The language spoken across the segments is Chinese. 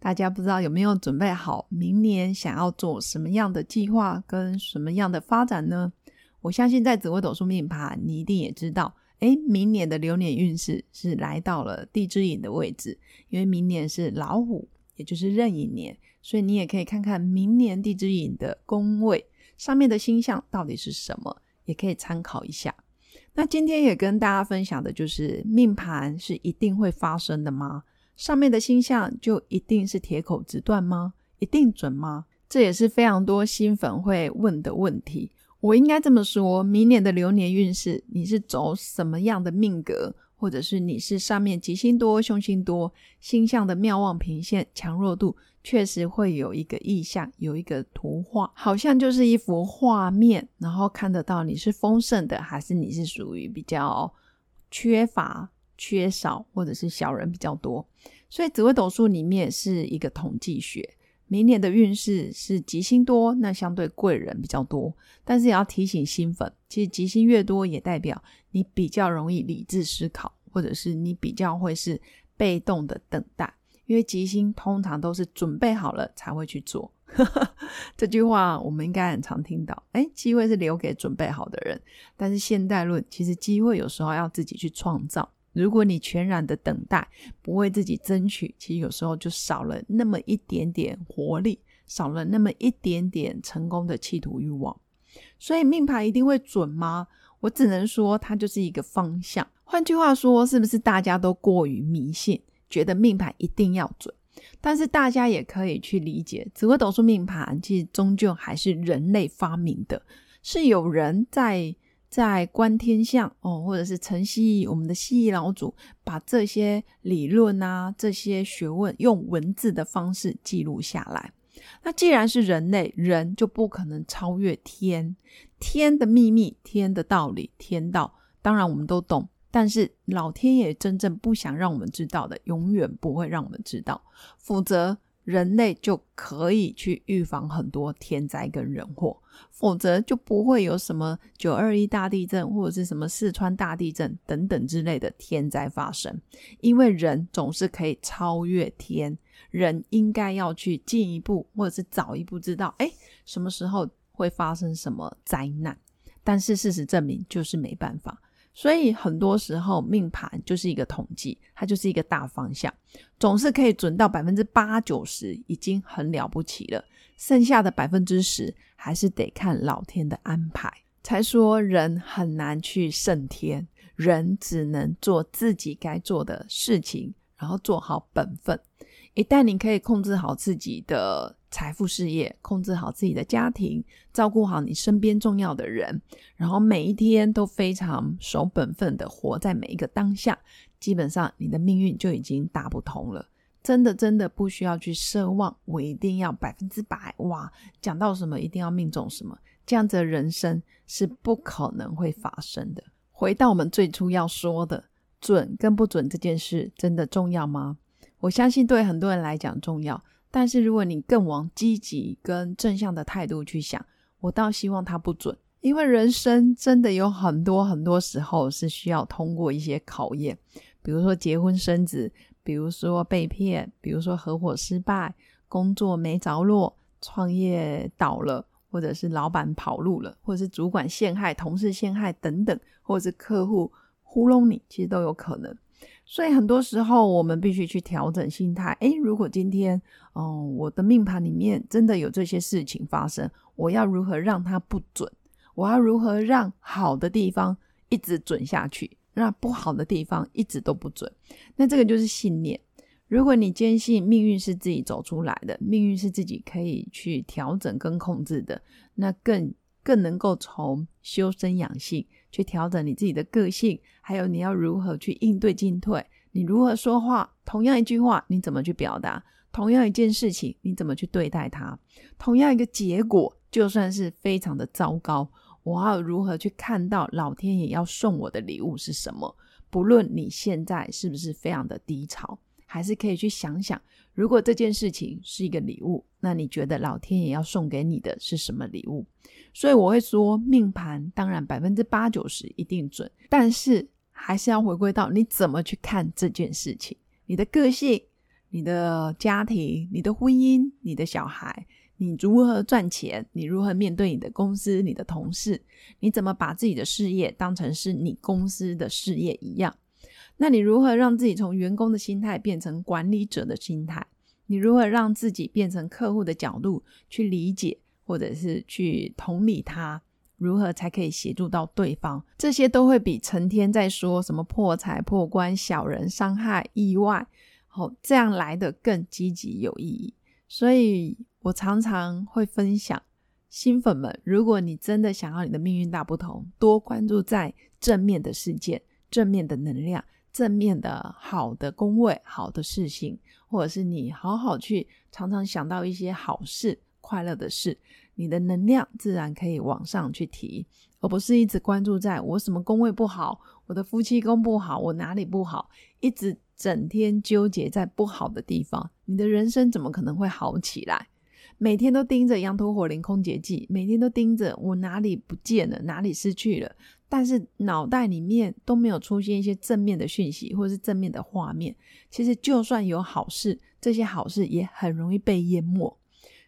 大家不知道有没有准备好明年想要做什么样的计划跟什么样的发展呢？我相信在紫微斗数命盘，你一定也知道，诶，明年的流年运势是来到了地支寅的位置，因为明年是老虎，也就是壬寅年，所以你也可以看看明年地支寅的宫位上面的星象到底是什么，也可以参考一下。那今天也跟大家分享的就是命盘是一定会发生的吗？上面的星象就一定是铁口直断吗？一定准吗？这也是非常多新粉会问的问题。我应该这么说：明年的流年运势，你是走什么样的命格，或者是你是上面吉星多、凶星多，星象的妙望平线强弱度，确实会有一个意象，有一个图画，好像就是一幅画面，然后看得到你是丰盛的，还是你是属于比较缺乏。缺少或者是小人比较多，所以紫微斗数里面是一个统计学。明年的运势是吉星多，那相对贵人比较多。但是也要提醒新粉，其实吉星越多，也代表你比较容易理智思考，或者是你比较会是被动的等待。因为吉星通常都是准备好了才会去做。这句话我们应该很常听到。哎，机会是留给准备好的人，但是现代论其实机会有时候要自己去创造。如果你全然的等待，不为自己争取，其实有时候就少了那么一点点活力，少了那么一点点成功的企图欲望。所以命盘一定会准吗？我只能说它就是一个方向。换句话说，是不是大家都过于迷信，觉得命盘一定要准？但是大家也可以去理解，紫微斗数命盘其实终究还是人类发明的，是有人在。在观天象哦，或者是晨曦，我们的蜥蜴老祖把这些理论啊、这些学问用文字的方式记录下来。那既然是人类，人就不可能超越天。天的秘密、天的道理、天道，当然我们都懂，但是老天爷真正不想让我们知道的，永远不会让我们知道，否则。人类就可以去预防很多天灾跟人祸，否则就不会有什么九二一大地震或者是什么四川大地震等等之类的天灾发生。因为人总是可以超越天，人应该要去进一步或者是早一步知道，哎，什么时候会发生什么灾难。但是事实证明，就是没办法。所以很多时候命盘就是一个统计，它就是一个大方向，总是可以准到百分之八九十，已经很了不起了。剩下的百分之十，还是得看老天的安排。才说人很难去胜天，人只能做自己该做的事情，然后做好本分。一旦你可以控制好自己的。财富、事业，控制好自己的家庭，照顾好你身边重要的人，然后每一天都非常守本分的活在每一个当下，基本上你的命运就已经大不同了。真的，真的不需要去奢望，我一定要百分之百哇，讲到什么一定要命中什么，这样子的人生是不可能会发生的。回到我们最初要说的，准跟不准这件事，真的重要吗？我相信对很多人来讲重要。但是如果你更往积极跟正向的态度去想，我倒希望它不准，因为人生真的有很多很多时候是需要通过一些考验，比如说结婚生子，比如说被骗，比如说合伙失败，工作没着落，创业倒了，或者是老板跑路了，或者是主管陷害、同事陷害等等，或者是客户糊弄你，其实都有可能。所以很多时候，我们必须去调整心态。诶，如果今天，哦，我的命盘里面真的有这些事情发生，我要如何让它不准？我要如何让好的地方一直准下去，让不好的地方一直都不准？那这个就是信念。如果你坚信命运是自己走出来的，命运是自己可以去调整跟控制的，那更更能够从修身养性。去调整你自己的个性，还有你要如何去应对进退，你如何说话，同样一句话，你怎么去表达？同样一件事情，你怎么去对待它？同样一个结果，就算是非常的糟糕，我要如何去看到老天爷要送我的礼物是什么？不论你现在是不是非常的低潮，还是可以去想想，如果这件事情是一个礼物，那你觉得老天爷要送给你的是什么礼物？所以我会说，命盘当然百分之八九十一定准，但是还是要回归到你怎么去看这件事情，你的个性、你的家庭、你的婚姻、你的小孩。你如何赚钱？你如何面对你的公司、你的同事？你怎么把自己的事业当成是你公司的事业一样？那你如何让自己从员工的心态变成管理者的心态？你如何让自己变成客户的角度去理解，或者是去同理他？如何才可以协助到对方？这些都会比成天在说什么破财、破关、小人伤害、意外，好这样来的更积极有意义。所以。我常常会分享，新粉们，如果你真的想要你的命运大不同，多关注在正面的事件、正面的能量、正面的好的工位、好的事情，或者是你好好去常常想到一些好事、快乐的事，你的能量自然可以往上去提，而不是一直关注在我什么工位不好，我的夫妻宫不好，我哪里不好，一直整天纠结在不好的地方，你的人生怎么可能会好起来？每天都盯着羊驼火灵空劫记，每天都盯着我哪里不见了，哪里失去了，但是脑袋里面都没有出现一些正面的讯息或者是正面的画面。其实就算有好事，这些好事也很容易被淹没。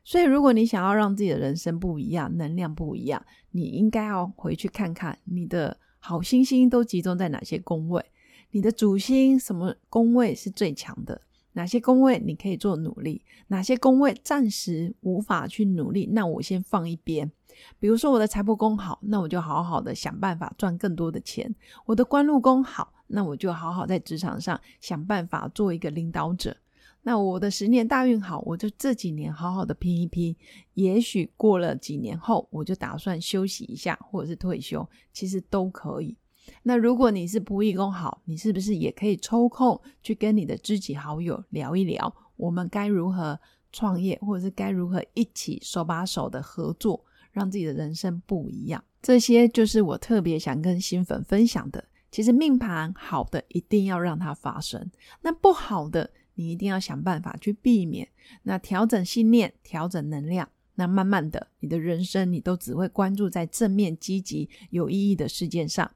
所以，如果你想要让自己的人生不一样，能量不一样，你应该要回去看看你的好星星都集中在哪些宫位，你的主星什么宫位是最强的。哪些宫位你可以做努力？哪些宫位暂时无法去努力？那我先放一边。比如说我的财帛宫好，那我就好好的想办法赚更多的钱。我的官禄宫好，那我就好好在职场上想办法做一个领导者。那我的十年大运好，我就这几年好好的拼一拼。也许过了几年后，我就打算休息一下，或者是退休，其实都可以。那如果你是不义工好，你是不是也可以抽空去跟你的知己好友聊一聊，我们该如何创业，或者是该如何一起手把手的合作，让自己的人生不一样？这些就是我特别想跟新粉分享的。其实命盘好的一定要让它发生，那不好的你一定要想办法去避免。那调整信念，调整能量，那慢慢的，你的人生你都只会关注在正面、积极、有意义的事件上。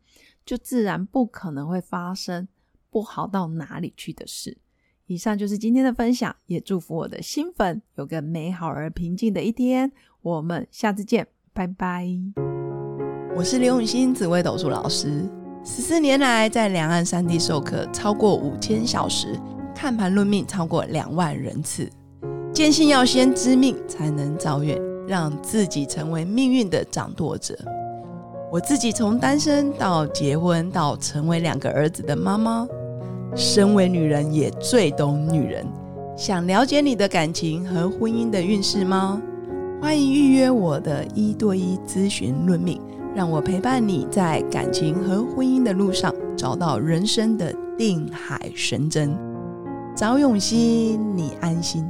就自然不可能会发生不好到哪里去的事。以上就是今天的分享，也祝福我的新粉有个美好而平静的一天。我们下次见，拜拜。我是刘永新紫微斗数老师，十四年来在两岸三地授课超过五千小时，看盘论命超过两万人次，坚信要先知命才能造运，让自己成为命运的掌舵者。我自己从单身到结婚，到成为两个儿子的妈妈，身为女人也最懂女人。想了解你的感情和婚姻的运势吗？欢迎预约我的一对一咨询论命，让我陪伴你在感情和婚姻的路上找到人生的定海神针。找永熙，你安心。